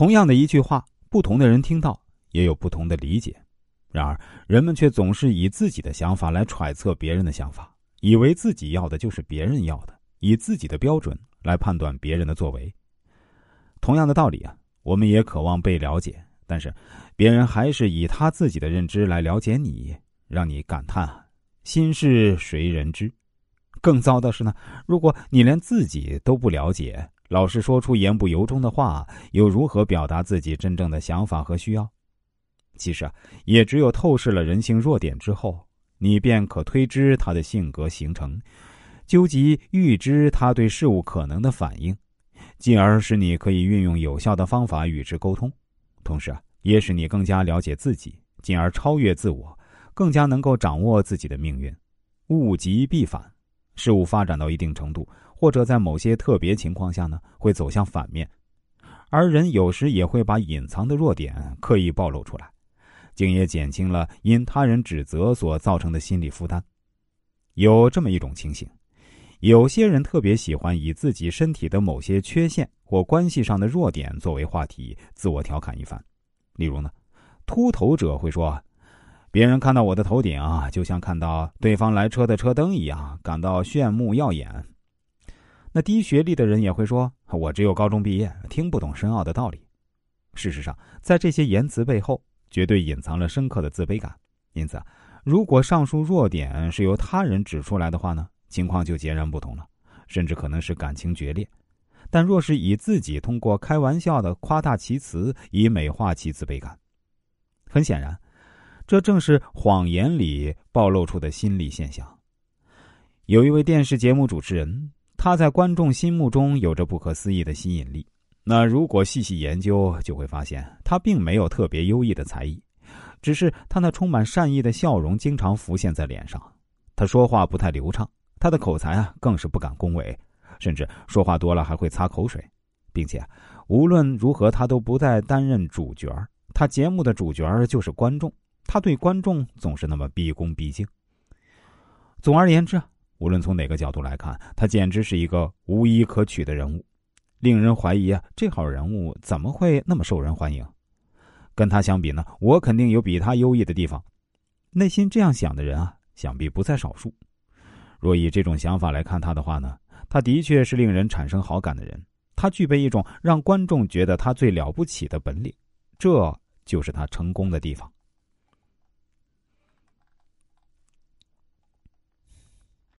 同样的一句话，不同的人听到也有不同的理解。然而，人们却总是以自己的想法来揣测别人的想法，以为自己要的就是别人要的，以自己的标准来判断别人的作为。同样的道理啊，我们也渴望被了解，但是别人还是以他自己的认知来了解你，让你感叹：心事谁人知？更糟的是呢，如果你连自己都不了解，老是说出言不由衷的话，又如何表达自己真正的想法和需要？其实啊，也只有透视了人性弱点之后，你便可推知他的性格形成，究极预知他对事物可能的反应，进而使你可以运用有效的方法与之沟通。同时啊，也使你更加了解自己，进而超越自我，更加能够掌握自己的命运。物极必反。事物发展到一定程度，或者在某些特别情况下呢，会走向反面，而人有时也会把隐藏的弱点刻意暴露出来，竟也减轻了因他人指责所造成的心理负担。有这么一种情形，有些人特别喜欢以自己身体的某些缺陷或关系上的弱点作为话题，自我调侃一番。例如呢，秃头者会说。别人看到我的头顶啊，就像看到对方来车的车灯一样，感到炫目耀眼。那低学历的人也会说：“我只有高中毕业，听不懂深奥的道理。”事实上，在这些言辞背后，绝对隐藏了深刻的自卑感。因此，如果上述弱点是由他人指出来的话呢，情况就截然不同了，甚至可能是感情决裂。但若是以自己通过开玩笑的夸大其词，以美化其自卑感，很显然。这正是谎言里暴露出的心理现象。有一位电视节目主持人，他在观众心目中有着不可思议的吸引力。那如果细细研究，就会发现他并没有特别优异的才艺，只是他那充满善意的笑容经常浮现在脸上。他说话不太流畅，他的口才啊更是不敢恭维，甚至说话多了还会擦口水，并且无论如何他都不再担任主角他节目的主角就是观众。他对观众总是那么毕恭毕敬。总而言之，无论从哪个角度来看，他简直是一个无依可取的人物，令人怀疑啊，这号人物怎么会那么受人欢迎？跟他相比呢，我肯定有比他优异的地方。内心这样想的人啊，想必不在少数。若以这种想法来看他的话呢，他的确是令人产生好感的人。他具备一种让观众觉得他最了不起的本领，这就是他成功的地方。